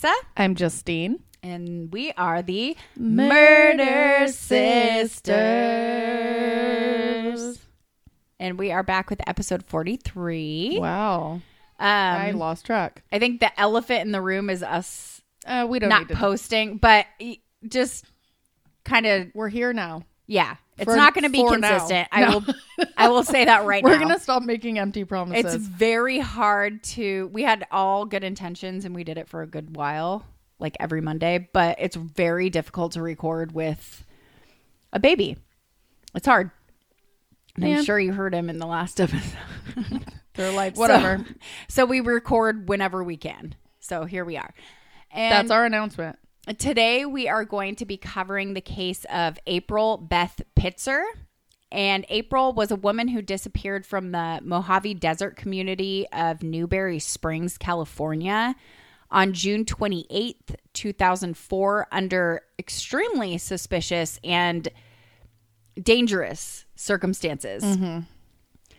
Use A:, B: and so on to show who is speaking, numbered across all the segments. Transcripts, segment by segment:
A: Lisa,
B: I'm Justine.
A: and we are the
B: Murder
A: Sisters. And we are back with episode 43.
B: Wow.
A: Um,
B: I lost track.
A: I think the elephant in the room is us
B: Uh, we don't
A: not
B: need to.
A: posting, but just kind of,
B: We're here now.
A: yeah. It's
B: For-
A: not going to be
B: for now.
A: consistent. I
B: No.
A: will I will say that right now.
B: We're gonna stop making empty promises.
A: It's very hard to. We had all good intentions and we did it for a good while, like every Monday, but it's very difficult to record with a baby. It's hard. And
B: Yeah.
A: I'm sure you heard him in the last episode.
B: They're like
A: So-
B: whatever.
A: So, we record whenever we can. So here we are. And
B: That's our announcement.
A: Today, we are going to be covering the case of April Beth Pitzer. And April was a woman who disappeared from the Mojave Desert community of Newberry Springs, California on June 28th, 2004, under extremely suspicious and dangerous circumstances. Mm-hmm.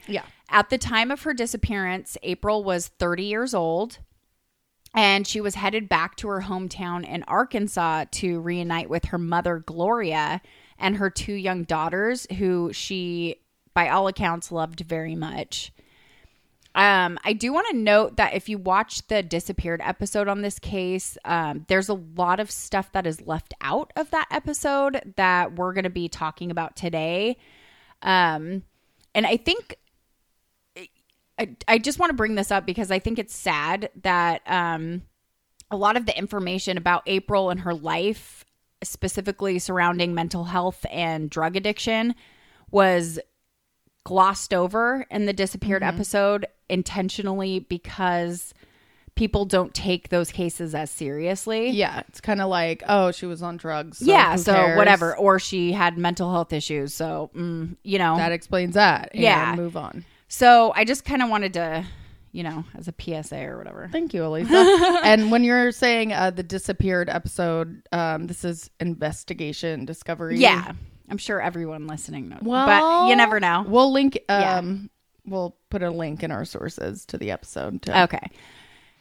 B: Yeah.
A: At the time of her disappearance, April was 30 years old and she was headed back to her hometown in Arkansas to reunite with her mother, Gloria, and her two young daughters, who she, by all accounts, loved very much. Um, I do want to note that if you watch the disappeared episode on this case, um, there's a lot of stuff that is left out of that episode that we're going to be talking about today. Um, and I think I, I just want to bring this up because I think it's sad that um, a lot of the information about April and her life, specifically surrounding mental health and drug addiction, was glossed over in the disappeared episode intentionally because people don't take those cases as seriously.
B: Yeah. It's kind of like, oh, she was on drugs. So
A: yeah, so
B: cares?
A: whatever. Or she had mental health issues. So, mm, you know.
B: That explains that. and
A: Yeah.
B: Move on.
A: So I just kind of wanted to, you know, as a PSA or whatever.
B: Thank you, Elisa. and when you're saying uh, the disappeared episode, um, this is investigation discovery.
A: Yeah. I'm sure everyone listening knows.
B: Well,
A: but you never know.
B: We'll link.
A: Yeah.
B: Um, we'll put a link in our sources to the episode. To,
A: Okay.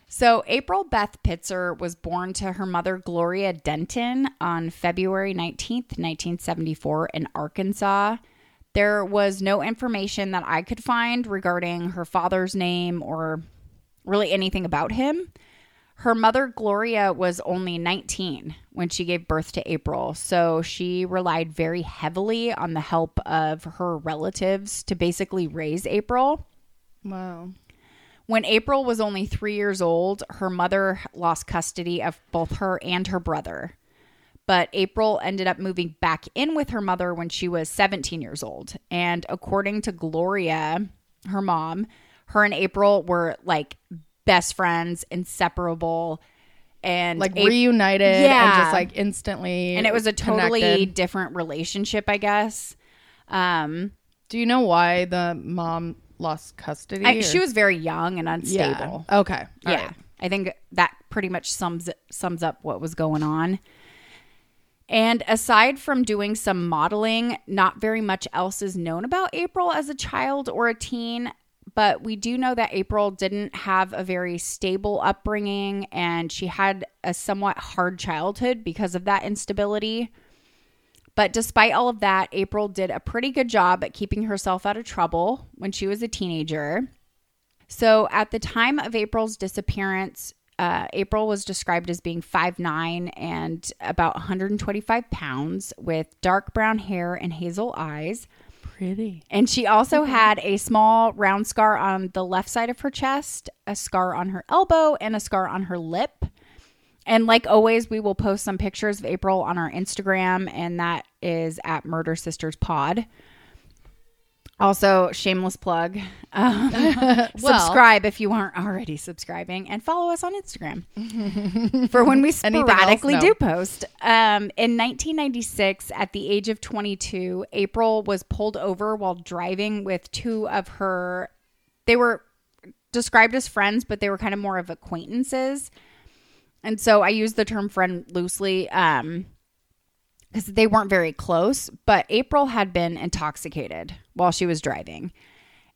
A: So April Beth Pitzer was born to her mother Gloria Denton on February 19th, 1974 in Arkansas. There was no information that I could find regarding her father's name or really anything about him. Her mother Gloria was only 19 when she gave birth to April, so she relied very heavily on the help of her relatives to basically raise April.
B: Wow.
A: When April was only three years old, her mother lost custody of both her and her brother. But April ended up moving back in with her mother when she was 17 years old. And according to Gloria, her mom, her and April were like best friends, inseparable. And
B: Like reunited and
A: Yeah.
B: just like instantly.
A: and it was a totally
B: connected.
A: different relationship, I guess. Um,
B: Do you know why the mom lost custody?
A: I, she was very young and
B: Yeah.
A: unstable.
B: Okay. All
A: yeah
B: right.
A: i think that pretty much sums sums up what was going on and aside from doing some modeling not very much else is known about april as a child or a teen but we do know that april didn't have a very stable upbringing and she had a somewhat hard childhood because of that instability. But despite all of that april did a pretty good job at keeping herself out of trouble when she was a teenager. So at the time of April's disappearance, uh, April was described as being 5'9 and about 125 pounds with dark brown hair and hazel eyes.
B: Pretty.
A: And she also had a small round scar on the left side of her chest, a scar on her elbow, and a scar on her lip. And like always, we will post some pictures of April on our Instagram, and that is at Murder Sisters Pod. Also, shameless plug. Um, subscribe if you aren't already subscribing, and follow us on Instagram for when we
B: else?
A: sporadically
B: No.
A: do post. Um, in 1996, at the age of 22, April was pulled over while driving with two of her. They were described as friends, but they were kind of more of acquaintances. And so I use the term friend loosely um, because they weren't very close. But April had been intoxicated while she was driving.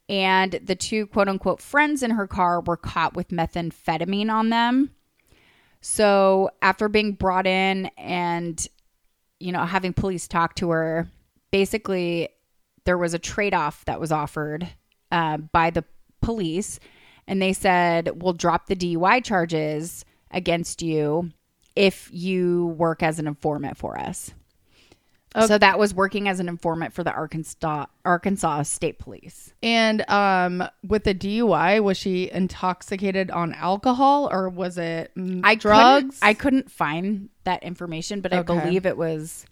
A: And the two quote unquote friends in her car were caught with methamphetamine on them. So after being brought in and, you know, having police talk to her, basically there was a trade off that was offered uh, by the police. And they said, we'll drop the DUI charges against you if you work as an informant for us.
B: Okay.
A: So that was working as an informant for the Arkansas Arkansas State Police.
B: And um, with the DUI, was she intoxicated on alcohol or was it
A: I
B: drugs?
A: Couldn't, I couldn't find that information, but I believe it was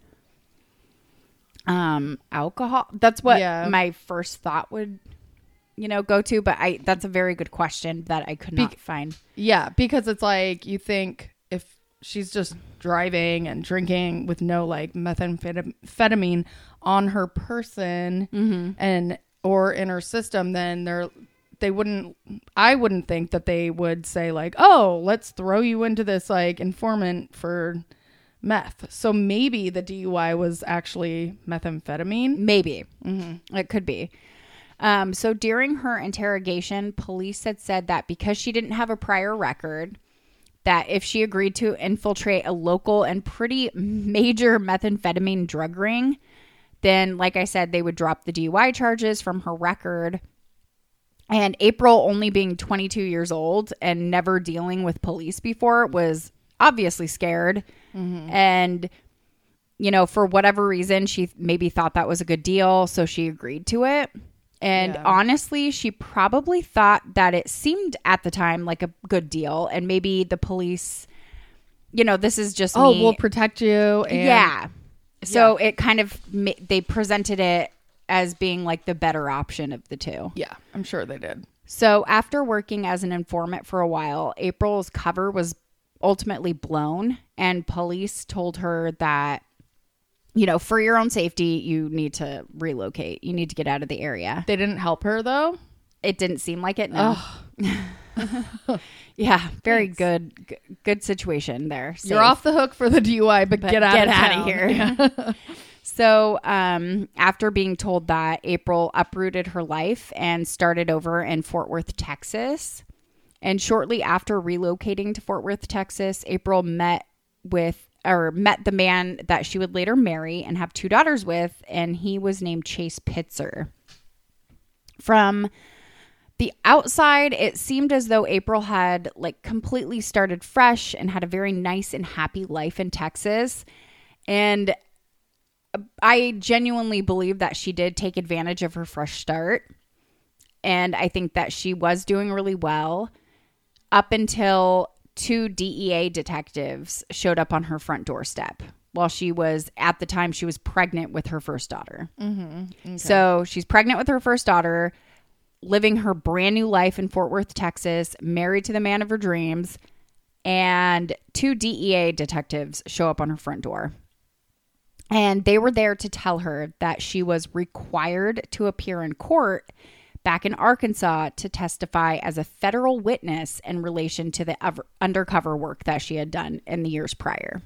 A: um alcohol. That's what
B: Yeah.
A: my first thought would you know go to, but I that's a very good question that I could not
B: Bec-
A: find.
B: yeah, because it's like you think she's just driving and drinking with no like methamphetamine on her person
A: Mm-hmm.
B: and or in her system, then they're they wouldn't I wouldn't think that they would say like, "Oh, let's throw you into this like informant for meth." So maybe the DUI was actually methamphetamine.
A: Maybe. It could be. Um, so during her interrogation, police had said that because she didn't have a prior record, that if she agreed to infiltrate a local and pretty major methamphetamine drug ring, then, like I said, they would drop the DUI charges from her record. And April, only being 22 years old and never dealing with police before, was obviously scared. Mm-hmm. And you know, for whatever reason, she maybe thought that was a good deal, so she agreed to it. And
B: Yeah.
A: honestly, she probably thought that it seemed at the time like a good deal, and maybe the police, you know, this is just
B: Oh,
A: me.
B: we'll protect you and
A: yeah. So it kind of they presented it as being like the better option of the two.
B: Yeah, I'm sure they did.
A: So after working as an informant for a while, April's cover was ultimately blown, and police told her that, you know, for your own safety, you need to relocate. You need to get out of the area.
B: They didn't help her though.
A: It didn't seem like it. No. yeah, very good, g- good situation there.
B: You're off the hook for the DUI, but,
A: But
B: get out
A: get
B: of
A: outta
B: town.
A: here.
B: Yeah.
A: So, um, after being told that, April uprooted her life and started over in Fort Worth, Texas. And shortly after relocating to Fort Worth, Texas, April met with or met the man that she would later marry and have two daughters with, and he was named Chase Pitzer. From the outside, it seemed as though April had like completely started fresh and had a very nice and happy life in Texas. And uh, I genuinely believe that she did take advantage of her fresh start. And I think that she was doing really well up until two DEA detectives showed up on her front doorstep while she was, at the time, she was pregnant with her first daughter. Mm-hmm. So she's pregnant with her first daughter, living her brand new life in Fort Worth, Texas, married to the man of her dreams. And two DEA detectives show up on her front door. And they were there to tell her that she was required to appear in court back in Arkansas to testify as a federal witness in relation to the undercover work that she had done in the years prior.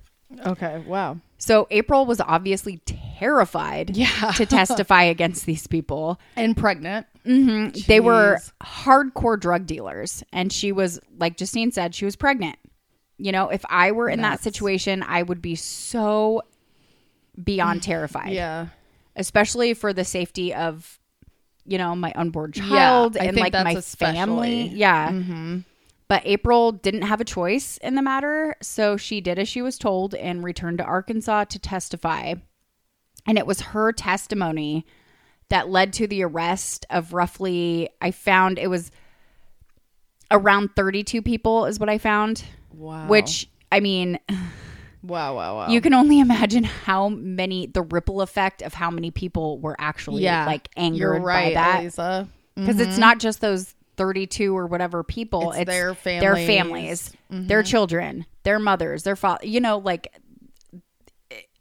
B: Okay. Wow.
A: So April was obviously terrified
B: Yeah.
A: to testify against these people.
B: And pregnant. Mm-hmm.
A: They were hardcore drug dealers. And she was, like Justine said, she was pregnant. You know, if I were in that situation, I would be so beyond terrified
B: Yeah.
A: especially for the safety of you know my unborn child
B: I
A: and like my
B: especially-
A: family yeah
B: Mm-hmm.
A: but april didn't have a choice in the matter so she did as she was told and returned to arkansas to testify and it was her testimony that led to the arrest of roughly i found it was around 32 people is what i found
B: Wow.
A: which i mean
B: Wow. Wow. Wow.
A: you can only imagine how many the ripple effect of how many people were actually
B: yeah.
A: like angered
B: right,
A: by that because it's mm-hmm. not just those 32 or whatever people
B: It's
A: it's,
B: their families,
A: their
B: families.
A: families their mm-hmm. children their mothers their father you know like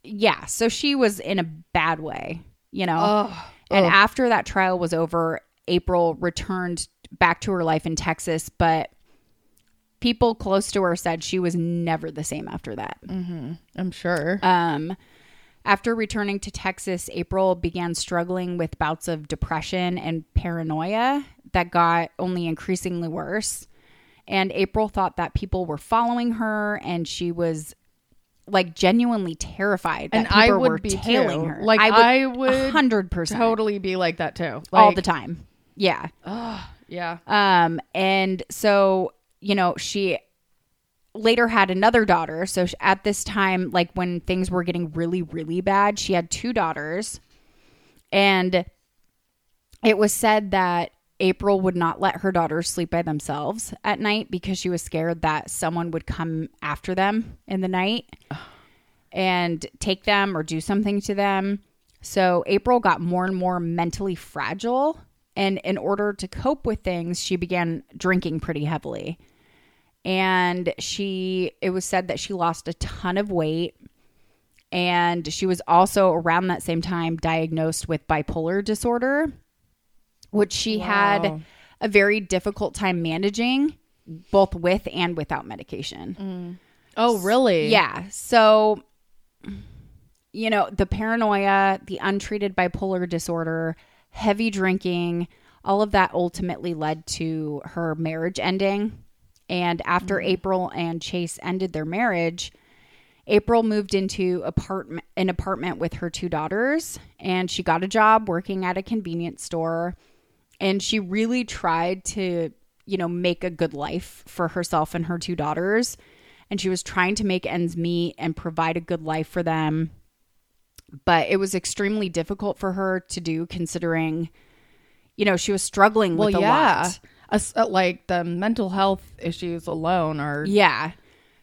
A: yeah so she was in a bad way you know
B: Oh.
A: and
B: Ugh.
A: after that trial was over april returned back to her life in texas but people close to her said she was never the same after that
B: I'm sure.
A: um, after returning to Texas, April began struggling with bouts of depression and paranoia that got only increasingly worse. And April thought that people were following her and she was like genuinely terrified that
B: And
A: people
B: I would
A: were
B: be
A: tailing
B: too.
A: her.
B: Like, I would
A: 100%
B: Totally be like that too.
A: all the time. Yeah.
B: Yeah.
A: Um, and so, you know, she later had another daughter. So at this time, like when things were getting really, really bad, she had two daughters. And it was said that April would not let her daughters sleep by themselves at night because she was scared that someone would come after them in the night and take them or do something to them. So April got more and more mentally fragile. And in order to cope with things, she began drinking pretty heavily. And she, it was said that she lost a ton of weight. And she was also around that same time diagnosed with bipolar disorder, which she had a very difficult time managing, both with and without medication. Mm.
B: Oh, really?
A: Yeah. So, you know, the paranoia, the untreated bipolar disorder, heavy drinking, all of that ultimately led to her marriage ending. And after mm-hmm. April and Chase ended their marriage, April moved into apartment an apartment with her two daughters and she got a job working at a convenience store and she really tried to, you know, make a good life for herself and her two daughters and she was trying to make ends meet and provide a good life for them. But it was extremely difficult for her to do considering you know, she was struggling
B: Well,
A: with a
B: yeah.
A: lot.
B: Uh, like the mental health issues alone are.
A: Yeah.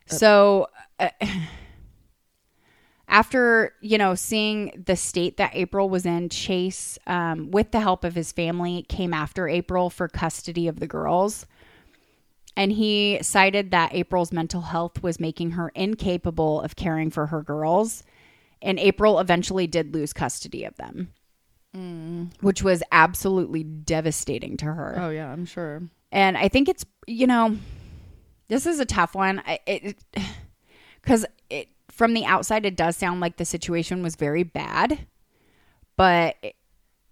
A: So uh, after, you know, seeing the state that April was in, Chase, um, with the help of his family, came after April for custody of the girls. And he cited that April's mental health was making her incapable of caring for her girls. And April eventually did lose custody of them, Mm-hmm. which was absolutely devastating to her.
B: Oh yeah, I'm sure.
A: And I think it's, you know, this is a tough one. I- It, because it, from the outside, it does sound like the situation was very bad. But,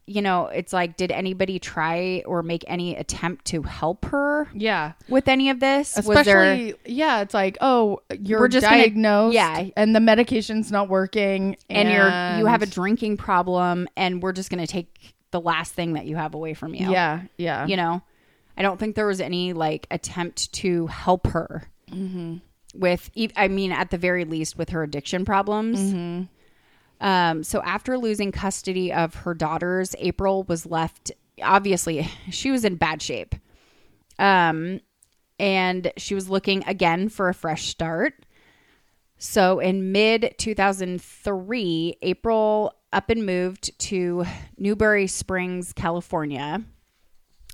A: you know, it's like, did anybody try or make any attempt to help her
B: Yeah.
A: with any of this? Was there-
B: Especially, yeah, it's like, oh, you're
A: We're just gonna-
B: diagnosed,
A: yeah.
B: and the medication's not working,
A: and you're you have a drinking problem, and we're just going to take the last thing that you have away from you.
B: yeah, yeah,
A: you know i don't think there was any like attempt to help her mm-hmm. with I mean at the very least with her addiction problems mm-hmm. Um, so after losing custody of her daughters april was left obviously she was in bad shape. Um, and she was looking again for a fresh start. So in mid 2003 april up and moved to newberry springs california.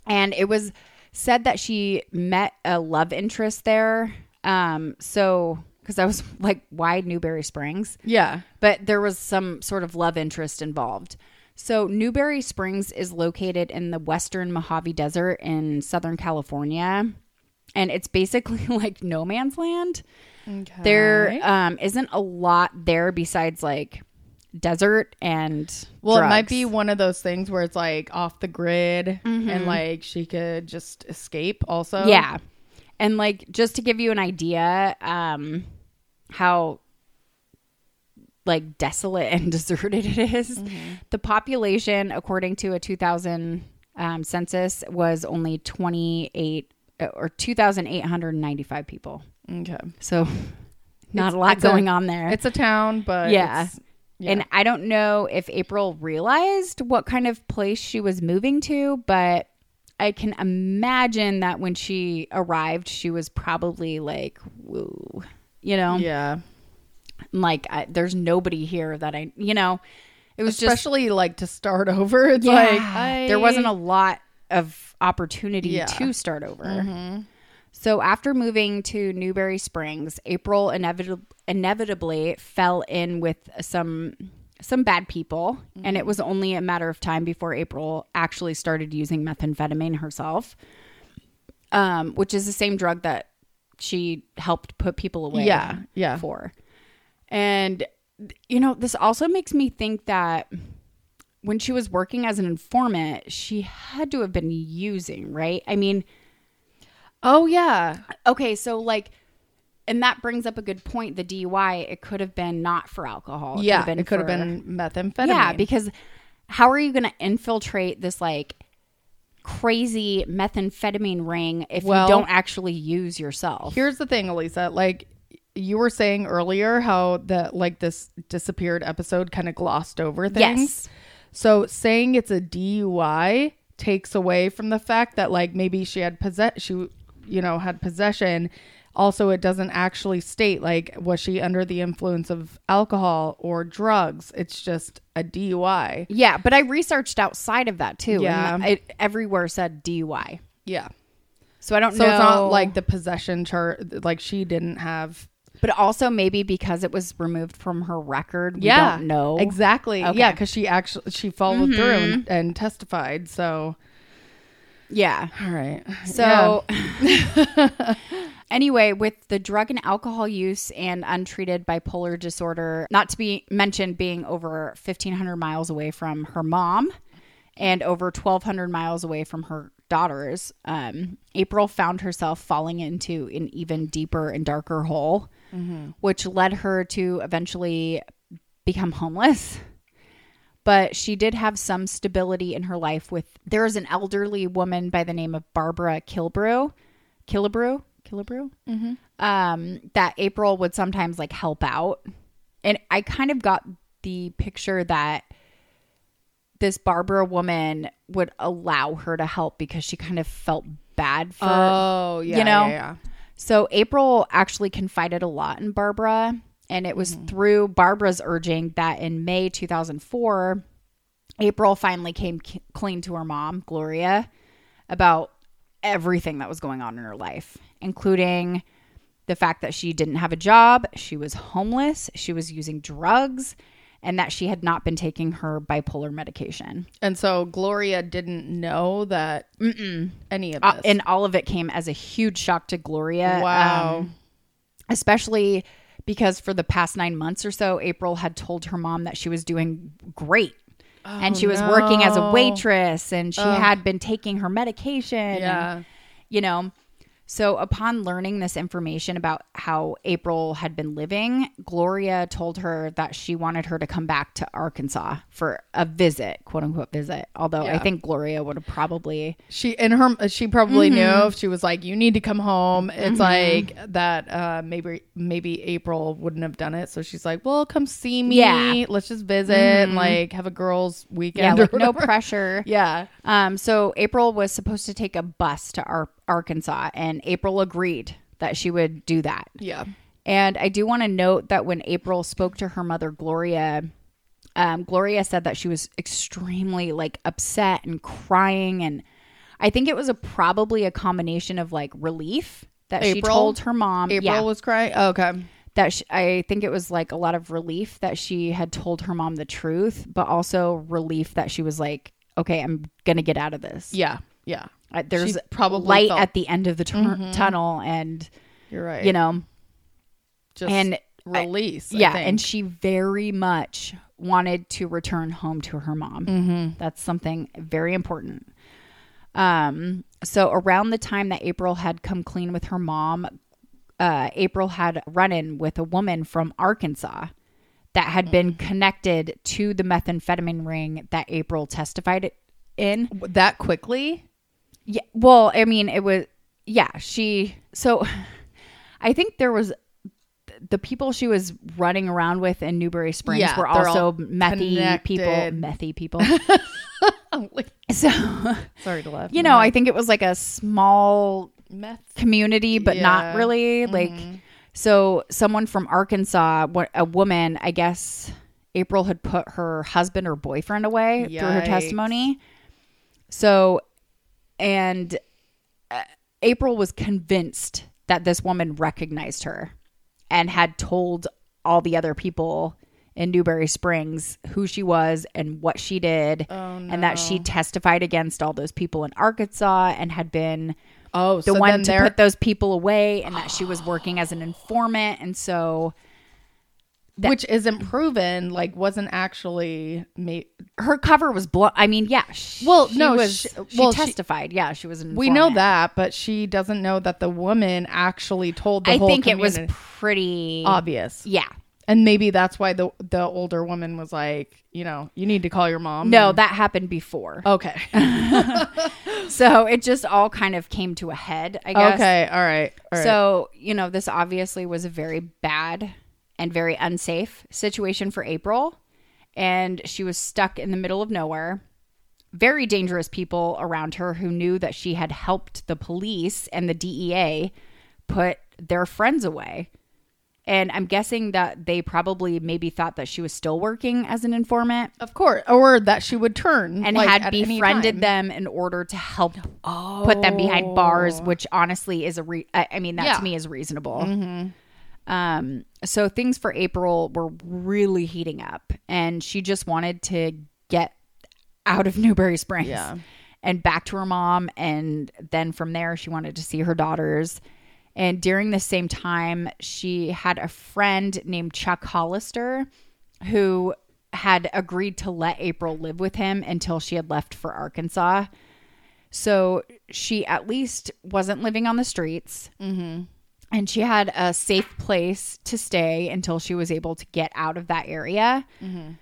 A: And it was said that she met a love interest there. Um, so because I was like, why Newberry Springs?
B: yeah.
A: But there was some sort of love interest involved. So Newberry Springs is located in the western Mojave Desert in Southern California, and it's basically like no man's land.
B: Okay.
A: There um, isn't a lot there besides like desert and
B: well, it might be one of those things where it's like off the grid,
A: Mm-hmm.
B: and like she could just escape. Also,
A: Yeah. And like just to give you an idea um how like desolate and deserted it is, the population according to a 2000 um, census was only 28 uh, or 2895 people.
B: Okay.
A: So not
B: It's-
A: a lot
B: it's a-
A: going on there.
B: It's a town, but
A: Yeah.
B: it's- yeah.
A: And I don't know if April realized what kind of place she was moving to, but I can imagine that when she arrived, she was probably like, woo, you know,
B: yeah.
A: like I, there's nobody here that I, you know, it was just,
B: Especially like to start over. It's
A: yeah,
B: like I,
A: there wasn't a lot of opportunity
B: Yeah.
A: to start over. Mm-hmm. So after moving to Newberry Springs, April inevitably inevitably fell in with some some bad people, and it was only a matter of time before April actually started using methamphetamine herself, um, which is the same drug that she helped put people away
B: Yeah, yeah.
A: for. And you know, this also makes me think that when she was working as an informant, she had to have been using, right? I mean,
B: Oh yeah.
A: Okay, so like, and that brings up a good point. The DUI, it could have been not for alcohol. It
B: yeah.
A: could
B: it could
A: for-
B: have been methamphetamine.
A: Yeah, because how are you going to infiltrate this like crazy methamphetamine ring if
B: Well-
A: you don't actually use yourself?
B: Here's the thing, Elisa. Like you were saying earlier, how that like this disappeared episode kind of glossed over things.
A: Yes.
B: So saying it's a DUI takes away from the fact that like maybe she had possess she you know had possession. Also, it doesn't actually state like was she under the influence of alcohol or drugs. It's just a DUI.
A: Yeah, but I researched outside of that too.
B: Yeah.
A: and it everywhere said DUI.
B: Yeah.
A: So I don't
B: So
A: know.
B: it's not like the possession chart. Like she didn't have.
A: but also maybe because it was removed from her record. We
B: yeah.
A: don't know
B: exactly.
A: Okay.
B: Yeah, because she actually she followed through
A: Mm-hmm.
B: and, and testified. So
A: Yeah.
B: all right.
A: So, anyway, with the drug and alcohol use and untreated bipolar disorder, not to be mentioned being over 1,500 miles away from her mom and over 1,200 miles away from her daughters, um, April found herself falling into an even deeper and darker hole, which led her to eventually become homeless but she did have some stability in her life with there was an elderly woman by the name of barbara kilbrew killebrew killebrew um, that april would sometimes like help out and i kind of got the picture that this barbara woman would allow her to help because she kind of felt bad for
B: Oh yeah.
A: you know?
B: yeah, yeah.
A: so April actually confided a lot in Barbara, and it was through Barbara's urging that in May 2004, April finally came c- clean to her mom, Gloria, about everything that was going on in her life, including the fact that she didn't have a job, she was homeless, she was using drugs, and that she had not been taking her bipolar medication.
B: And so Gloria didn't know that any of
A: Uh,
B: this.
A: and all of it came as a huge shock to Gloria.
B: wow.
A: um, especially because for the past nine months or so, April had told her mom that she was doing great. and oh, she was working as a waitress and she had been taking her medication. and,
B: yeah.
A: you know, so upon learning this information about how April had been living, Gloria told her that she wanted her to come back to Arkansas for a visit, quote unquote visit. Although I think Gloria would have probably
B: She in her she probably
A: Mm-hmm.
B: knew if she was like you need to come home. It's like that uh maybe maybe April wouldn't have done it. So she's like, "Well, come see me.
A: Yeah. Mm-hmm.
B: Let's just visit and like have a girls
A: yeah,
B: weekend or
A: like no pressure.
B: Yeah.
A: Um, so April was supposed to take a bus to Ar- Arkansas, and April agreed that she would do that.
B: Yeah.
A: And I do want to note that when April spoke to her mother, Gloria, um, Gloria said that she was extremely like upset and crying, and I think it was a probably a combination of like relief that she told her mom.
B: April
A: yeah,
B: was crying. Oh, okay.
A: that she, I think it was like a lot of relief that she had told her mom the truth, but also relief that she was like, okay, I'm gonna get out of this.
B: Yeah. Yeah.
A: Uh, there's
B: She probably
A: light
B: felt-
A: at the end of the tur- tunnel, and
B: You're right.
A: you know,
B: just
A: and
B: release. I
A: yeah, and she very much wanted to return home to her mom.
B: Mm-hmm.
A: That's something very important. Um, so around the time that April had come clean with her mom, uh, April had run in with a woman from Arkansas that had been
B: Mm.
A: connected to the methamphetamine ring that April testified in.
B: that quickly.
A: Yeah. Well, I mean, it was, yeah, she, so I think there was the people she was running around with in Newberry Springs
B: Yeah,
A: were also methy people, methy people. So,
B: Sorry to laugh.
A: you know, I think it was like a small
B: meth.
A: community, but not
B: Yeah.
A: really. Like, mm-hmm. so someone from Arkansas, a woman, I guess April had put her husband or boyfriend away through her testimony. So, and uh, April was convinced that this woman recognized her and had told all the other people in Newberry Springs who she was and what she did,
B: Oh,
A: and that she testified against all those people in Arkansas and had been
B: Oh,
A: the
B: so
A: one to put those people away and that she was working as an informant. And so That-
B: which isn't proven. Like, wasn't actually made.
A: her cover was blown. I mean, yeah. She,
B: Well,
A: she
B: no,
A: was,
B: she-
A: she,
B: well, she-
A: testified. yeah, she was
B: We know that, but she doesn't know that the woman actually told the
A: I
B: whole
A: think it was pretty
B: obvious.
A: Yeah.
B: And maybe that's why the the older woman was like, you know, you need to call your mom.
A: No,
B: and-
A: that happened before.
B: okay.
A: So it just all kind of came to a head, I guess.
B: okay. All right. All right.
A: So, you know, this obviously was a very bad and very unsafe situation for April. And she was stuck in the middle of nowhere. Very dangerous people around her who knew that she had helped the police and the DEA put their friends away. And I'm guessing that they probably maybe thought that she was still working as an informant
B: of course, or that she would turn
A: and
B: like,
A: had befriended them in order to help put them behind bars, oh. which honestly is a re- I mean that
B: Yeah.
A: to me is reasonable. Mm-hmm. Um, so things for April were really heating up, and she just wanted to get out of Newberry Springs
B: Yeah.
A: and back to her mom, and then from there she wanted to see her daughters. And during the same time, she had a friend named Chuck Hollister who had agreed to let April live with him until she had left for Arkansas. So she at least wasn't living on the streets. Mm-hmm. And she had a safe place to stay until she was able to get out of that area. Mm-hmm.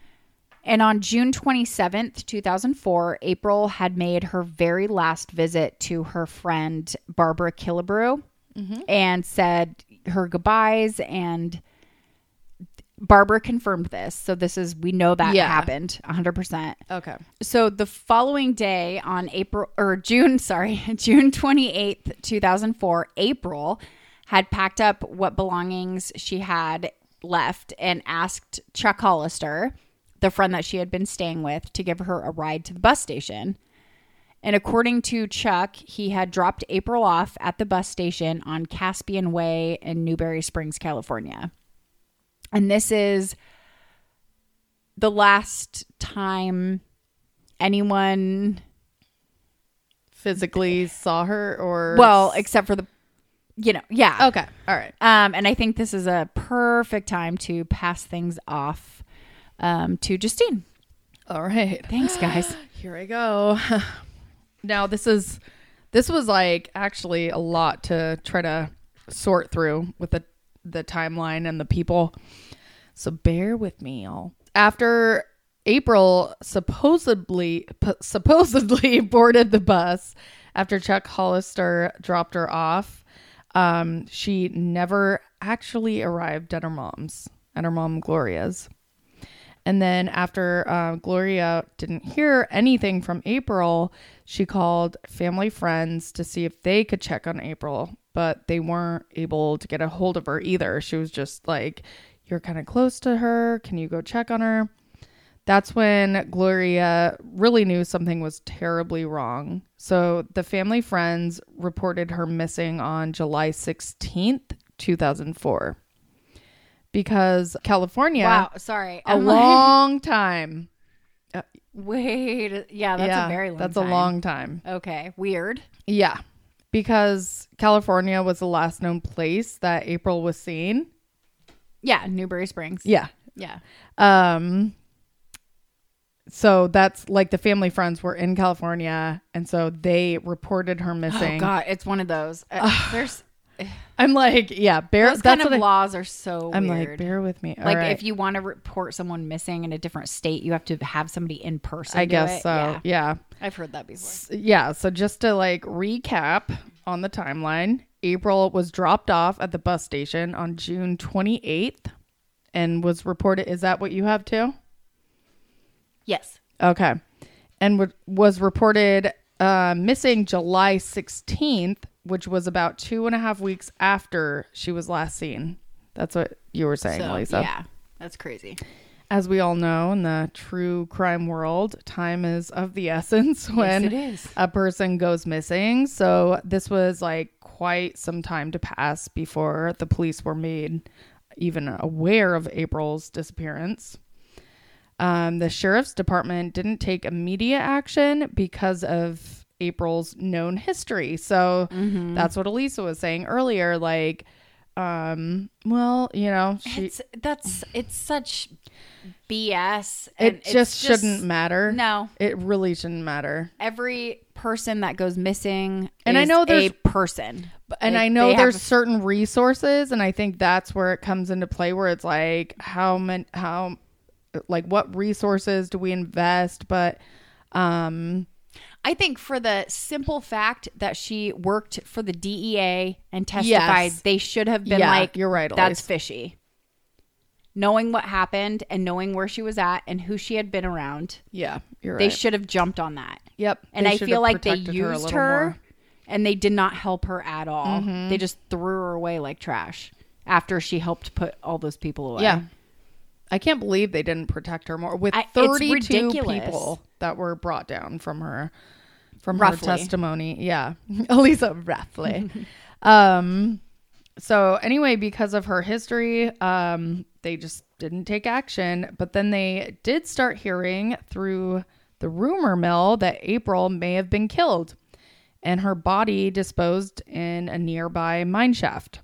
A: And on June 27th, 2004, April had made her very last visit to her friend Barbara Killebrew mm-hmm. and said her goodbyes. And Barbara confirmed this. So this is, we know that
B: Yeah.
A: happened 100%.
B: Okay.
A: So the following day on April or June, sorry, June 28th, 2004, April had packed up what belongings she had left and asked Chuck Hollister, the friend that she had been staying with, to give her a ride to the bus station. And according to Chuck, he had dropped April off at the bus station on Caspian Way in Newberry Springs, California. And this is the last time anyone
B: Physically saw her, or
A: well except for the you know yeah
B: Okay. All right.
A: um and i think this is a perfect time to pass things off um to justine
B: All right.
A: thanks guys
B: Here I go. now this is this was like actually a lot to try to sort through with the the timeline and the people. So bear with me, y'all. After April supposedly p- supposedly boarded the bus after Chuck Hollister dropped her off, um, she never actually arrived at her mom's, at her mom Gloria's. And then after uh, Gloria didn't hear anything from April, she called family friends to see if they could check on April, but they weren't able to get a hold of her either. She was just like, You're kind of close to her. Can you go check on her? That's when Gloria really knew something was terribly wrong. So the family friends reported her missing on July 16th, 2004. Because California
A: wow sorry
B: a
A: I'm like,
B: long time.
A: wait yeah that's
B: yeah,
A: a very long time.
B: That's
A: time.
B: a long time.
A: okay weird
B: Yeah, because California was the last known place that April was seen.
A: yeah newberry springs
B: Yeah.
A: yeah
B: Um. So that's like the family friends were in California, and so they reported her missing.
A: oh god it's one of those Uh, there's
B: I'm like, yeah, bear.
A: those
B: that's
A: kind of
B: I-
A: laws are so
B: I'm
A: weird
B: like, bear with me. All
A: like
B: right.
A: if you want to report someone missing in a different state you have to have somebody in person
B: I guess
A: it.
B: so.
A: yeah
B: yeah.
A: i've heard that before
B: yeah, so just to like recap on the timeline, April was dropped off at the bus station on June 28th and was reported. Is that what you have too?
A: Yes
B: Okay. And w- was reported uh, missing July 16th, which was about two and a half weeks after she was last seen. That's what you were saying,
A: So,
B: Lisa.
A: Yeah, that's crazy.
B: As we all know, in the true crime world, time is of the essence when
A: is.
B: a person goes missing. So this was like quite some time to pass before the police were made even aware of April's disappearance. Um, the sheriff's department didn't take immediate action because of April's known history. So that's what Elisa was saying earlier. Like, um, well, you know, she,
A: It's that's it's such BS.
B: it just, shouldn't matter.
A: No,
B: It really shouldn't matter.
A: every person that goes missing,
B: And I know there's a
A: person,
B: And I know there's certain resources, and I think that's where it comes into play. Where it's like how many, how, like what resources do we invest? But, um,
A: I think for the simple fact that she worked for the DEA and testified,
B: Yes.
A: they should have been
B: Yeah,
A: like,
B: you're right,
A: That's fishy." Knowing what happened and knowing where she was at and who she had been around,
B: yeah, you're
A: they
B: right.
A: should have jumped on that.
B: yep.
A: And I feel like they
B: her
A: used her.
B: Mm-hmm.
A: and they did not help her at all. They just threw her away like trash after she helped put all those people away.
B: Yeah. I can't believe they didn't protect her more with
A: I-
B: 32 people that were brought down from her from
A: Roughly.
B: her testimony. Yeah. Elisa roughly. um so anyway, because of her history, um they just didn't take action, but then they did start hearing through the rumor mill that April may have been killed and her body disposed in a nearby mine shaft.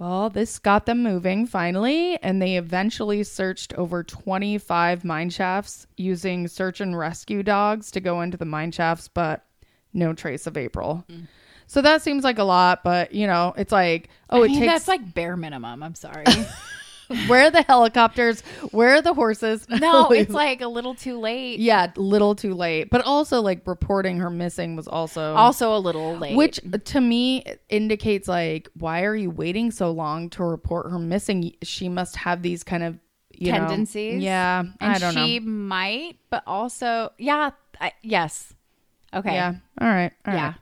B: Well, this got them moving finally, and they eventually searched over 25 mine shafts using search and rescue dogs to go into the mine shafts, but no trace of April. Mm. So that seems like a lot, but you know, it's like, oh,
A: I
B: it
A: mean,
B: takes
A: that's like bare minimum. I'm sorry.
B: where are the helicopters? Where are the horses?
A: no, it's like a little too late.
B: yeah, little too late. But also, like reporting her missing was also
A: Also a little late.
B: Which to me indicates like, why are you waiting so long to report her missing? She must have these kind of you know-
A: Tendencies?
B: yeah,
A: and
B: I don't
A: she
B: know.
A: She might, but also, yeah, I, yes. Okay.
B: Yeah. All right. All
A: Yeah.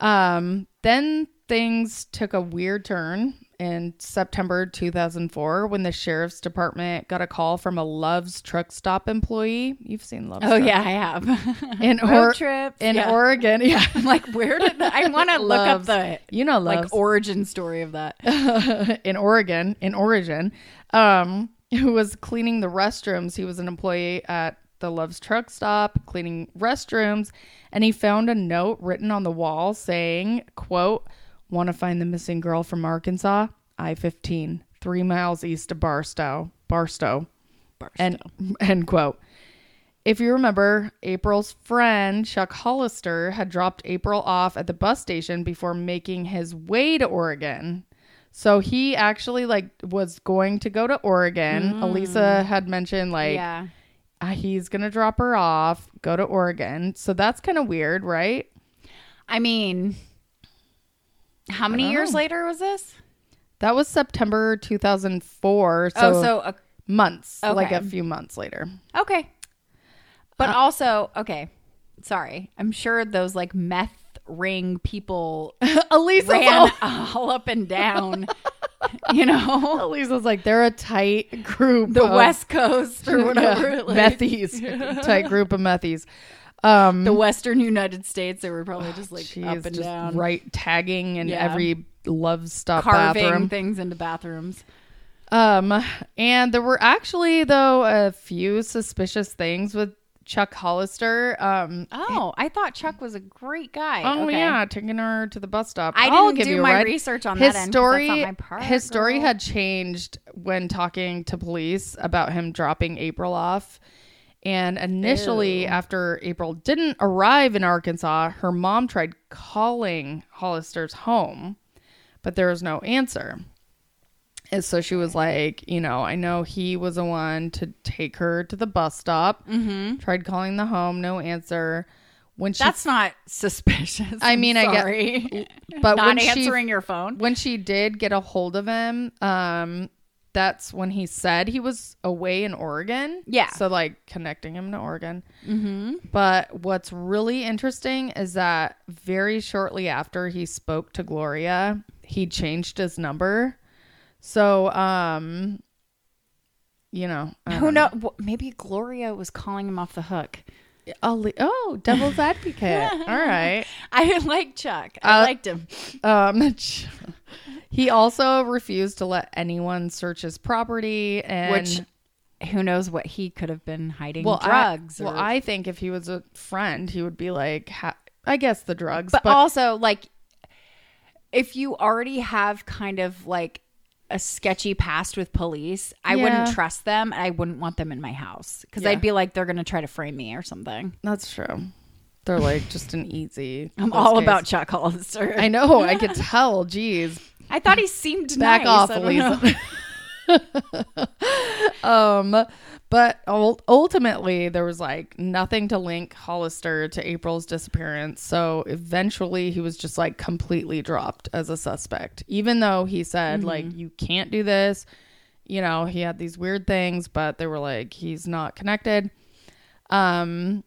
B: right. Um. Then things took a weird turn in September 2004 when the sheriff's department got a call from a Love's truck stop employee. You've seen Love's.
A: Oh
B: truck.
A: yeah, I have.
B: In or-
A: trips
B: in
A: yeah.
B: Oregon. Yeah.
A: I'm like, where did the, I want to look up the
B: You know
A: like origin story of that?
B: in Oregon, in Origin, um, who was cleaning the restrooms. He was an employee at the Love's truck stop, cleaning restrooms, and he found a note written on the wall saying, quote, want to find the missing girl from Arkansas? I-15, three miles east of Barstow. Barstow. End, end quote. If you remember, April's friend Chuck Hollister had dropped April off at the bus station before making his way to Oregon. So he actually like was going to go to Oregon. Elisa had mentioned like
A: yeah.
B: uh, he's gonna drop her off, go to Oregon. So that's kind of weird, right?
A: I mean, how many years
B: know.
A: later was this?
B: That was September 2004. So,
A: oh, so uh,
B: months, like a few months later.
A: okay. But
B: Uh,
A: also, okay. Sorry, I'm sure those like meth ring people
B: Elisa,
A: ran all up and down. you know,
B: Elisa's like they're a tight group.
A: the West Coast or whatever.
B: Yeah,
A: like-
B: methies, tight group of methies. Um,
A: the Western United States, they were probably just like
B: Jeez,
A: up and
B: just
A: down,
B: right tagging in
A: Yeah.
B: every love stop
A: carving
B: bathroom.
A: things into bathrooms.
B: Um, and there were actually though a few suspicious things with Chuck Hollister. Um,
A: Oh, I thought Chuck was a great guy.
B: oh
A: Okay.
B: yeah, taking her to the bus stop.
A: I
B: I'll
A: didn't
B: give
A: do
B: you
A: my
B: ride.
A: research on
B: his
A: that
B: story.
A: my part,
B: his story
A: girl.
B: had changed when talking to police about him dropping April off. And initially,
A: Ew.
B: after April didn't arrive in Arkansas, her mom tried calling Hollister's home, but there was no answer. And so she was like, you know, I know he was the one to take her to the bus stop. Mm-hmm. Tried calling the home, no answer. When she,
A: That's not suspicious.
B: I mean, I get-
A: sorry.
B: but
A: not
B: when she
A: answering your phone.
B: when she did get a hold of him, um, that's when he said he was away in Oregon.
A: Yeah.
B: So like connecting him to Oregon. Mm-hmm. But what's really interesting is that very shortly after he spoke to Gloria, he changed his number. So, um, you know,
A: Who
B: don't
A: know? Maybe Gloria was calling him off the hook.
B: Le- oh, devil's advocate. All right.
A: I like Chuck. I
B: Uh,
A: liked him.
B: Um, he also refused to let anyone search his property, and
A: Which, who knows what he could have been hiding?
B: well,
A: drugs.
B: I,
A: or,
B: well, I think if he was a friend, he would be like, ha- I guess the drugs,
A: but,
B: but,
A: also like if you already have kind of like a sketchy past with police, I
B: Yeah.
A: wouldn't trust them and I wouldn't want them in my house because
B: Yeah.
A: I'd be like, they're going to try to frame me or something.
B: That's true. They're like just an easy.
A: I'm all
B: days.
A: about Chuck Hollister.
B: I know. I could tell. Jeez.
A: I thought he seemed
B: Back
A: nice.
B: off. Elisa. um, but ultimately, there was like nothing to link Hollister to April's disappearance. So eventually, he was just like completely dropped as a suspect, even though he said, like, you can't do this. You know, he had these weird things, but they were like, he's not connected. Um,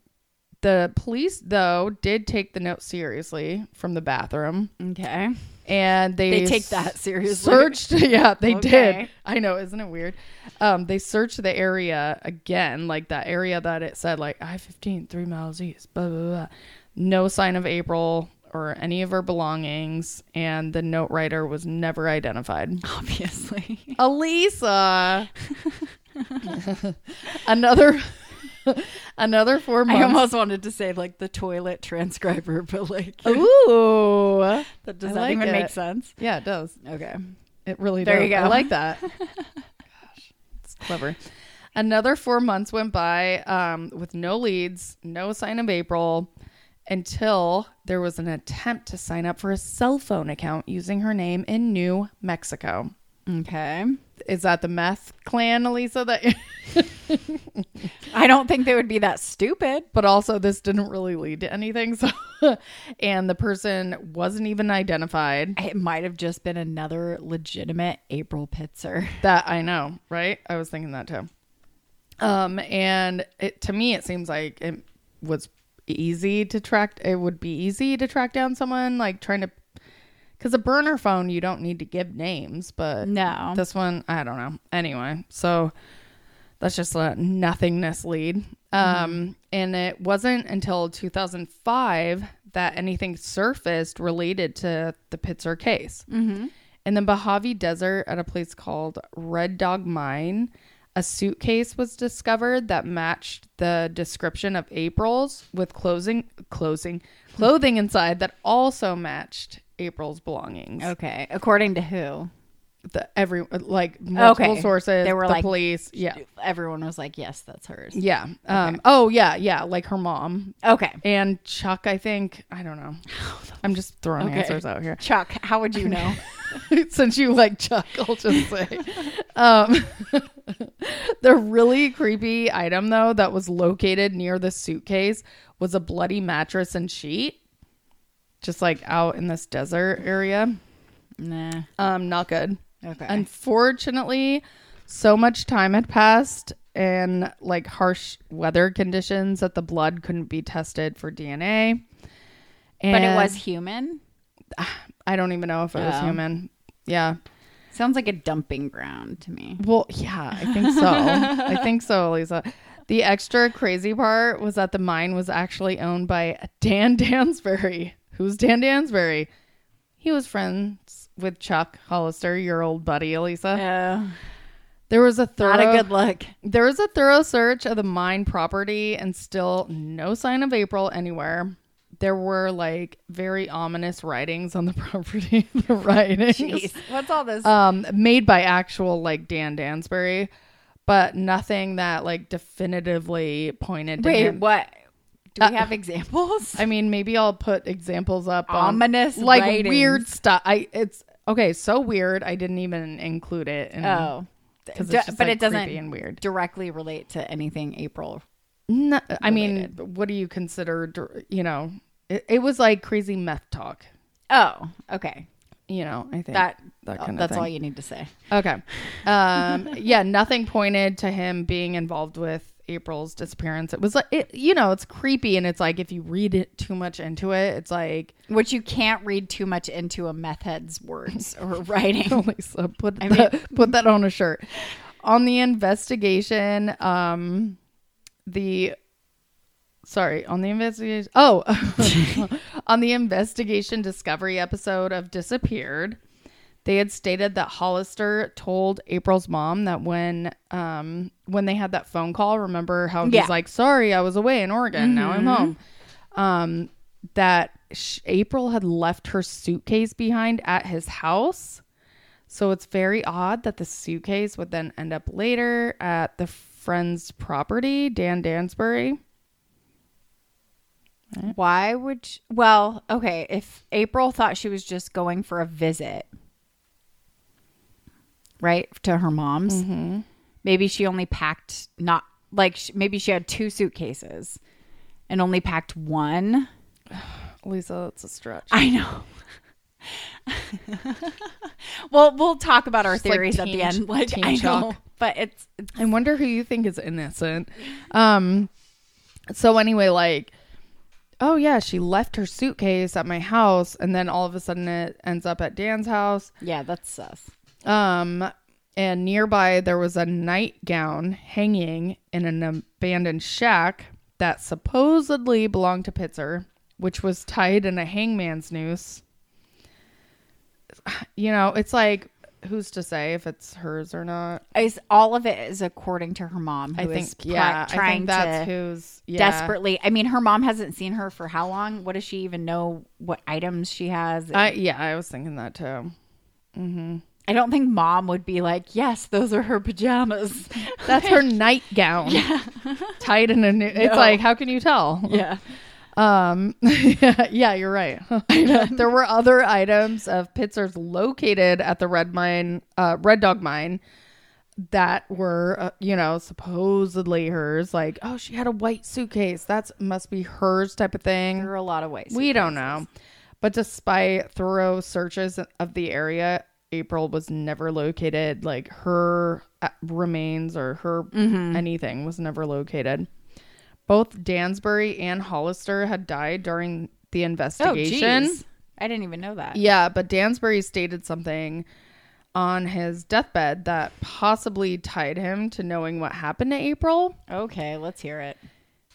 B: the police, though, did take the note seriously from the bathroom
A: Okay.
B: And they,
A: They take that seriously.
B: Searched, yeah, they
A: Okay.
B: did. I know, isn't it weird? Um, they searched the area again, like that area that it said, like I fifteen, three miles east. Blah blah blah. No sign of April or any of her belongings, and the note writer was never identified.
A: Obviously.
B: Elisa, another, another four months.
A: I almost wanted to say like the toilet transcriber, but like
B: Ooh,
A: that does
B: I
A: that
B: like
A: even make sense?
B: yeah, it does.
A: Okay.
B: It really
A: There
B: does.
A: you go.
B: I like that. Gosh, it's clever. Another four months went by um, with no leads, no sign of April, until there was an attempt to sign up for a cell phone account using her name in New Mexico.
A: Okay.
B: Is that the meth clan, Elisa? That,
A: I don't think they would be that stupid.
B: but also this didn't really lead to anything. So, and the person wasn't even identified.
A: It might have just been another legitimate April Pitzer.
B: That I know, right? I was thinking that too. Um, and it to me, it seems like it was easy to track. It would be easy to track down someone like trying to, because a burner phone you don't need to give names, but
A: No.
B: this one I don't know. Anyway, so that's just a nothingness lead. Um, and it wasn't until 2005 that anything surfaced related to the Pitzer case.
A: mm-hmm.
B: In the Mojave Desert at a place called Red Dog Mine, a suitcase was discovered that matched the description of April's with closing closing clothing inside that also matched April's belongings.
A: Okay. According to who?
B: The every like multiple
A: Okay.
B: sources,
A: They were
B: the
A: like-
B: police, yeah.
A: Everyone was like, yes, that's hers.
B: Yeah. Um oh yeah, yeah, like her mom
A: Okay.
B: and Chuck, I think, I don't know. I'm just throwing
A: Okay.
B: answers out here.
A: Chuck, how would you know?
B: since you like Chuck, I'll just say. Um, the really creepy item, though, that was located near the suitcase was a bloody mattress and sheet, just like out in this desert area.
A: nah.
B: Um, not good.
A: Okay.
B: Unfortunately, so much time had passed and like harsh weather conditions that the blood couldn't be tested for DNA. And
A: but it was human.
B: I don't even know if it was
A: Oh.
B: human. Yeah.
A: Sounds like a dumping ground to me.
B: Well, yeah, I think so. I think so, Lisa. The extra crazy part was that the mine was actually owned by Dan Dansbury. Who's Dan Dansbury? He was friends with Chuck Hollister, your old buddy, Elisa.
A: Yeah.
B: There was a thorough
A: not a good look.
B: there was a thorough search of the mine property and still no sign of April anywhere. There were like very ominous writings on the property. the writings
A: Jeez. What's all this?
B: um made by actual like Dan Dansbury, but nothing that like definitively pointed to
A: Wait,
B: him.
A: what? Do we
B: Uh,
A: have examples?
B: I mean, maybe I'll put examples up. on-
A: Ominous
B: like
A: writings.
B: weird stuff. I it's okay. So weird. I didn't even include it. In,
A: oh.
B: 'cause
A: D-
B: it's just,
A: but
B: like,
A: it doesn't
B: creepy and weird.
A: directly relate to anything April.
B: No, I mean, what do you consider? You know, it, it was like crazy meth talk.
A: Oh, okay.
B: You know, I think
A: That,
B: that
A: oh,
B: kind of
A: that's
B: thing.
A: all you need to say.
B: Okay. Um, yeah, nothing pointed to him being involved with April's disappearance. It was like, it, you know, it's creepy. And it's like, if you read it too much into it, it's like,
A: Which you can't read too much into a meth head's words or writing.
B: Lisa, put,
A: I
B: that, put that on a shirt. On the investigation, um, the, sorry, on the investigation, oh, on the investigation discovery episode of Disappeared, they had stated that Hollister told April's mom that when um when they had that phone call, remember how he's
A: Yeah.
B: like, "Sorry, I was away in Oregon. Now I'm
A: Mhm.
B: home." Um that sh- April had left her suitcase behind at his house. So it's very odd that the suitcase would then end up later at the friend's property, Dan Dansbury.
A: Why would she, well, okay, if April thought she was just going for a visit, right, to her mom's,
B: Mm-hmm.
A: maybe she only packed not like sh- maybe she had two suitcases and only packed one.
B: Lisa, that's a stretch.
A: I know. well, we'll talk about our
B: Just like
A: theories at the end. Like
B: teen
A: I know, but it's, it's
B: I wonder who you think is innocent. Um so anyway, like oh yeah, she left her suitcase at my house and then all of a sudden it ends up at Dan's house.
A: yeah, that's sus.
B: Um and nearby there was a nightgown hanging in an abandoned shack that supposedly belonged to Pitzer, which was tied in a hangman's noose. You know, it's like who's to say if it's hers or not?
A: Is all of it is according to her mom.
B: I think
A: pri-
B: yeah, I
A: trying
B: think that's
A: to
B: who's yeah.
A: desperately. I mean, her mom hasn't seen her for how long? What does she even know? What items she has?
B: I yeah, I was thinking that too.
A: I don't think mom would be like, yes, those are her pajamas.
B: That's her nightgown. Yeah. Tied in a new It's
A: No.
B: like how can you tell?
A: yeah.
B: Um yeah, you're right. there were other items of Pitzers located at the Red Mine uh Red Dog Mine that were uh, you know supposedly hers like oh she had a white suitcase that's must be hers type of thing
A: There are a lot of ways.
B: We don't know. But despite thorough searches of the area, April was never located. Like her uh, remains or her
A: Mm-hmm.
B: anything was never located. Both Dansbury and Hollister had died during the
A: Oh,
B: investigation.
A: geez. I didn't even know that.
B: yeah, but Dansbury stated something on his deathbed that possibly tied him to knowing what happened to April.
A: Okay, let's hear it.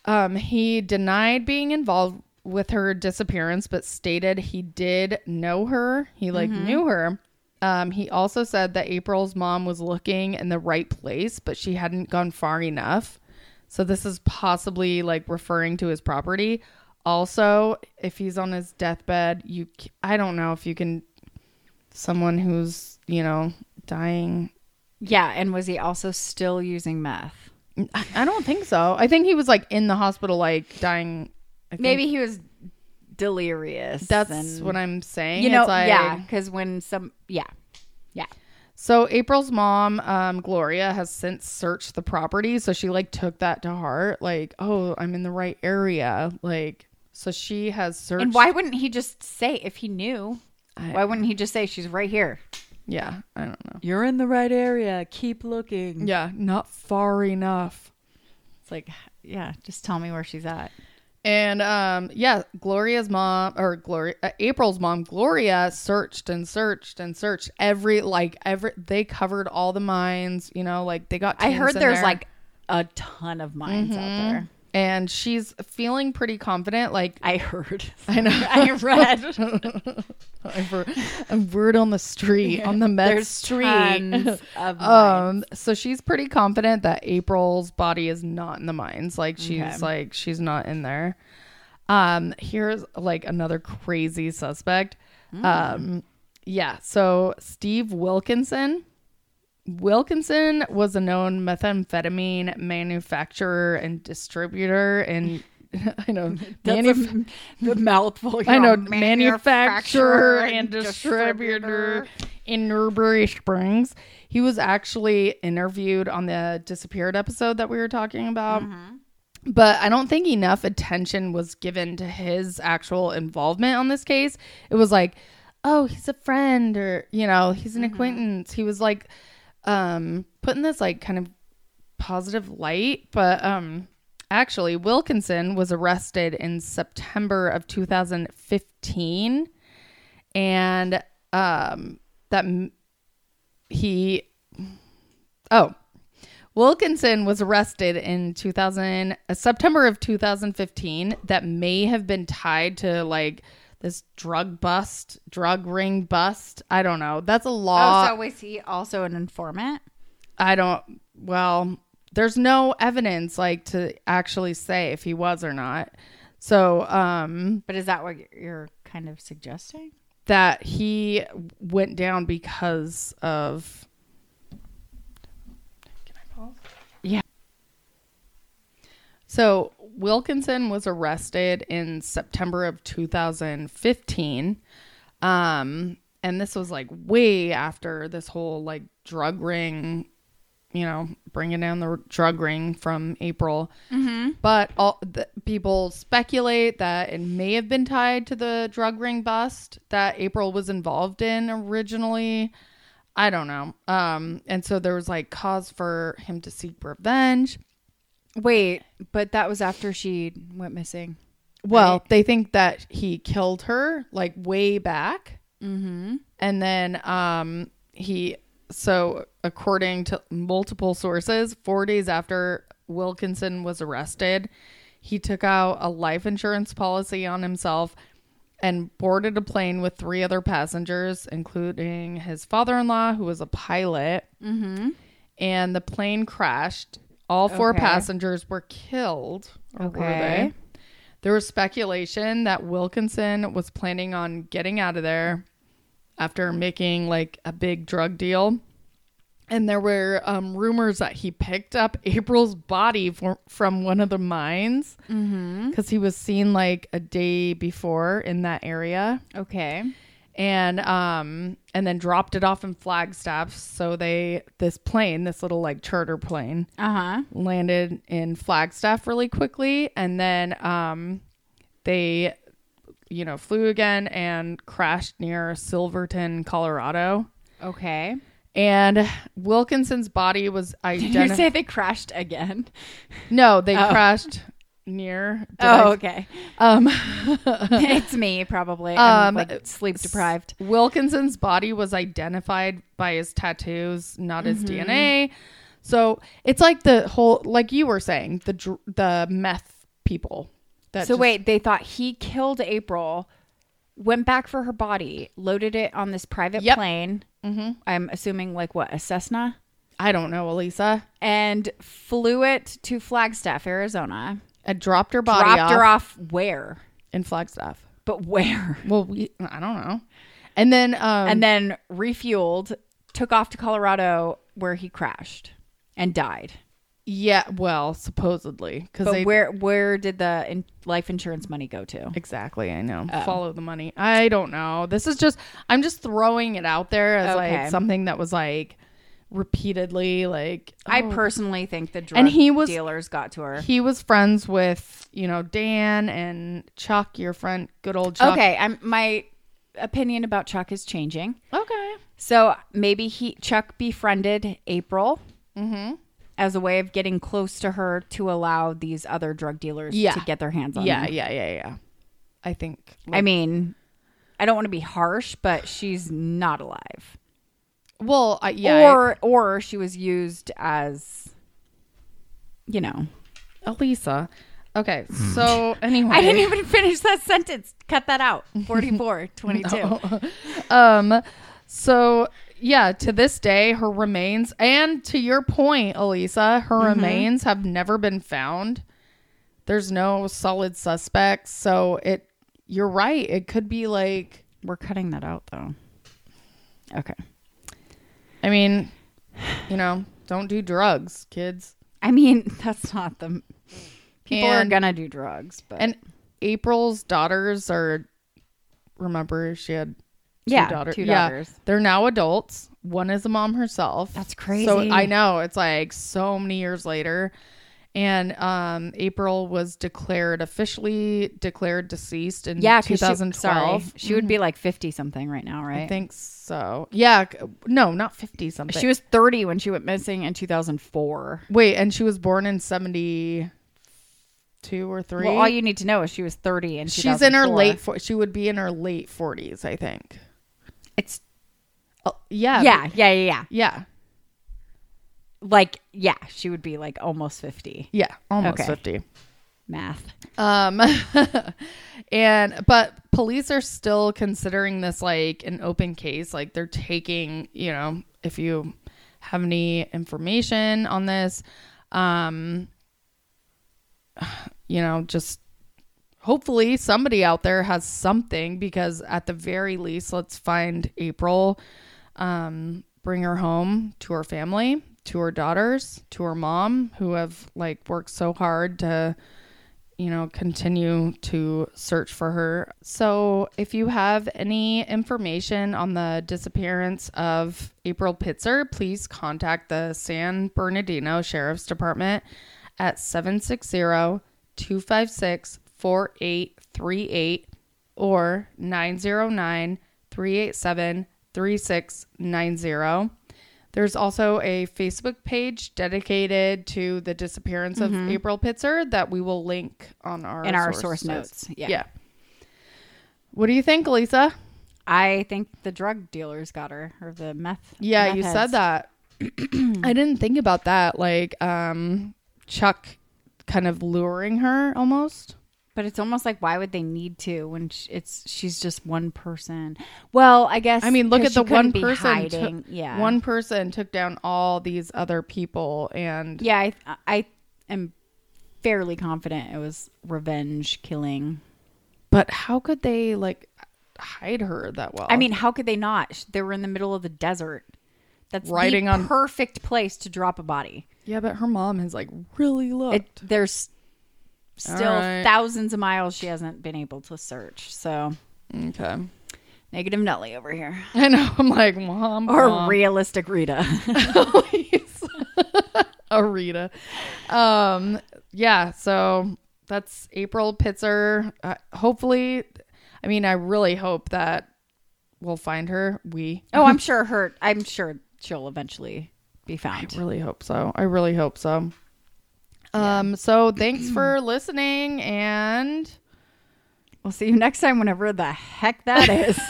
B: Um, he denied being involved with her disappearance, but stated he did know her. He like knew her. Um, he also said that April's mom was looking in the right place, but she hadn't gone far enough. So this is possibly like referring to his property. Also, if he's on his deathbed, you I don't know if you can someone who's, you know, dying
A: Yeah, and was he also still using meth?
B: I I don't think so. I think he was like in the hospital like dying I think
A: Maybe he was delirious.
B: That's
A: and-
B: what I'm saying.
A: You know,
B: It's like-
A: yeah, because when some, yeah, yeah.
B: So April's mom, um, Gloria, has since searched the property, so she like took that to heart. Like, oh, I'm in the right area. Like, so she has searched.
A: And why wouldn't he just say if he knew?
B: I-
A: Why wouldn't he just say she's right here?
B: Yeah, I don't know.
A: You're in the right area. Keep looking.
B: Yeah, not far enough.
A: It's like, yeah, just tell me where she's at.
B: And um, yeah, Gloria's mom or Gloria, uh, April's mom, Gloria, searched and searched and searched every like every. They covered all the mines. You know, like they got.
A: I heard there's
B: there.
A: like a ton of mines out there.
B: And she's feeling pretty confident. Like
A: I heard.
B: I know.
A: I read.
B: I've heard, a word on the street on the Met
A: There's
B: street.
A: tons of mines.
B: um, so she's pretty confident that April's body is not in the mines. Like she's
A: Okay.
B: like she's not in there. Um, here's like another crazy suspect.
A: Hmm.
B: Um, yeah. So Steve Wilkinson. Wilkinson was a known methamphetamine manufacturer and distributor, and I know
A: That's
B: manuf-
A: a, the mouthful.
B: I know manufacturer and distributor in Newberry Springs. He was actually interviewed on the disappeared episode that we were talking about. Mm-hmm. But I don't think enough attention was given to his actual involvement on this case. It was like, oh, he's a friend or, you know, he's an mm-hmm. acquaintance. He was like um put in this like kind of positive light, but um actually Wilkinson was arrested in September of 2015 and um that he oh Wilkinson was arrested in 2000 uh, September of 2015 that may have been tied to like this drug bust, drug ring bust. I don't know. That's a law.
A: Oh, so was he also an informant?
B: I don't. Well, there's no evidence like to actually say if he was or not. So, um,
A: But is that what you're kind of suggesting?
B: that he went down because of. Can I pause?
A: Yeah.
B: So Wilkinson was arrested in September of 2015. Um, and this was like way after this whole like drug ring, you know, bringing down the drug ring from April.
A: Mm-hmm.
B: But all the, people speculate that it may have been tied to the drug ring bust that April was involved in originally. I don't know. Um, and so there was like cause for him to seek revenge.
A: Wait, but that was after she went missing.
B: Well,
A: Right.
B: they think that he killed her like way back.
A: Mm-hmm.
B: And then um he so according to multiple sources, 4 days after Wilkinson was arrested, he took out a life insurance policy on himself and boarded a plane with three other passengers, including his father-in-law who was a pilot,
A: Mm-hmm.
B: and the plane crashed. All four
A: Okay.
B: passengers were killed. Or were
A: Okay.
B: they? There was speculation that Wilkinson was planning on getting out of there after making like a big drug deal. And there were um, rumors that he picked up April's body for, from one of the mines
A: Mm-hmm.
B: because he was seen like a day before in that area
A: Okay.
B: And um and then dropped it off in Flagstaff so they this plane this little like charter plane
A: Uh-huh.
B: landed in Flagstaff really quickly and then um they you know flew again and crashed near Silverton, Colorado.
A: Okay.
B: And Wilkinson's body was
A: Did you say they crashed again?
B: no, they
A: Oh.
B: crashed near. did
A: oh,
B: I-
A: okay.
B: um,
A: it's me, probably. I'm
B: Um,
A: like sleep deprived.
B: Wilkinson's body was identified by his tattoos, not his
A: Mm-hmm.
B: DNA. So it's like the whole, like you were saying, the dr- the meth people. That
A: So
B: just-
A: wait, they thought he killed April, went back for her body, loaded it on this private
B: Yep.
A: plane.
B: Mhm.
A: I'm assuming like what a Cessna,
B: I don't know, Elisa.
A: and flew it to Flagstaff, Arizona.
B: I dropped her body
A: Dropped
B: off,
A: her off where?
B: in Flagstaff.
A: But where?
B: Well, we, I don't know. And then, um,
A: and then refueled, took off to Colorado where he crashed and died.
B: yeah, well, supposedly because
A: But
B: they
A: where where did the in- life insurance money go to?
B: Exactly, I know.
A: Oh.
B: Follow the money. I don't know. This is just I'm just throwing it out there as
A: Okay.
B: like something that was like repeatedly like
A: I
B: oh.
A: personally think the drug
B: And he was-
A: dealers got to her.
B: he was friends with, you know, Dan and Chuck, your friend, good old Chuck.
A: Okay, I'm my opinion about Chuck is changing.
B: Okay.
A: So maybe he Chuck befriended April
B: Mhm.
A: as a way of getting close to her to allow these other drug dealers
B: Yeah.
A: to get their hands on
B: Yeah,
A: her.
B: yeah, yeah, yeah. I think like,
A: I mean, I don't want to be harsh, but she's not alive.
B: Well, I, yeah,
A: or or she was used as you know.
B: Elisa. Okay, so anyway,
A: I didn't even finish that sentence. Cut that out. 44, 22.
B: um so yeah to this day her remains and to your point elisa her remains have never been found there's no solid suspects so it you're right it could be like
A: We're cutting that out though. Okay.
B: I mean you know don't do drugs kids
A: I mean, that's not the people are gonna do drugs, but
B: and april's daughters are remember she had two
A: yeah,
B: daughters
A: two
B: yeah they're now adults one is a mom herself
A: That's crazy.
B: So I know it's like so many years later. And um, April was declared officially declared deceased in
A: yeah,
B: 2012.
A: She, sorry, she would be like fifty something right now, right?
B: I think so. Yeah, no, not 50 something.
A: she was thirty when she went missing in two thousand four.
B: Wait, and she was born in 72 or 3.
A: Well, all you need to know is she was thirty and
B: She's in her late fo- she would be in her late 40s, I think.
A: It's
B: yeah.
A: yeah, yeah, yeah, yeah.
B: Yeah.
A: Like yeah, she would be like almost fifty.
B: Yeah, almost
A: Okay.
B: 50.
A: Math.
B: Um, and but police are still considering this like an open case. Like they're taking, you know, if you have any information on this, um, you know, just hopefully somebody out there has something because at the very least, let's find April, um, bring her home to her family, to her daughters, to her mom, who have like worked so hard to you know, continue to search for her. So, if you have any information on the disappearance of April Pitzer, please contact the San Bernardino Sheriff's Department at 760 256 4838 or 909 387 3690. There's also a Facebook page dedicated to the disappearance of April Pitzer that we will link on our
A: In our source notes. Yeah.
B: Yeah. What do you think, Lisa?
A: I think the drug dealers got her or the meth.
B: Yeah,
A: meth
B: you
A: heads.
B: said that. I didn't think about that. Like, um, Chuck kind of luring her almost.
A: But it's almost like why would they need to when sh- it's she's just one person? Well, I guess.
B: I mean, look at the one person. took-
A: yeah.
B: One person took down all these other people, and
A: Yeah, I, I am fairly confident it was revenge killing.
B: but how could they like hide her that well?
A: I mean, how could they not? They were in the middle of the desert. That's
B: Riding
A: the
B: on-
A: perfect place to drop a body.
B: yeah, but her mom has like really looked.
A: It, there's still
B: right.
A: thousands of miles she hasn't been able to search. So
B: okay,
A: negative Nelly over here,
B: I know. I'm like mom
A: or
B: mom.
A: realistic Rita.
B: a Rita. Um, yeah, so that's April Pitzer. Uh, hopefully, I mean, I really hope that we'll find her. We,
A: oh, I'm sure her. I'm sure she'll eventually be found.
B: I really hope so. I really hope so. Um, so thanks for listening, and
A: We'll see you next time, whenever the heck that is.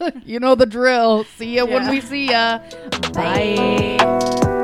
B: you know the drill. See ya when we see ya.
A: Bye.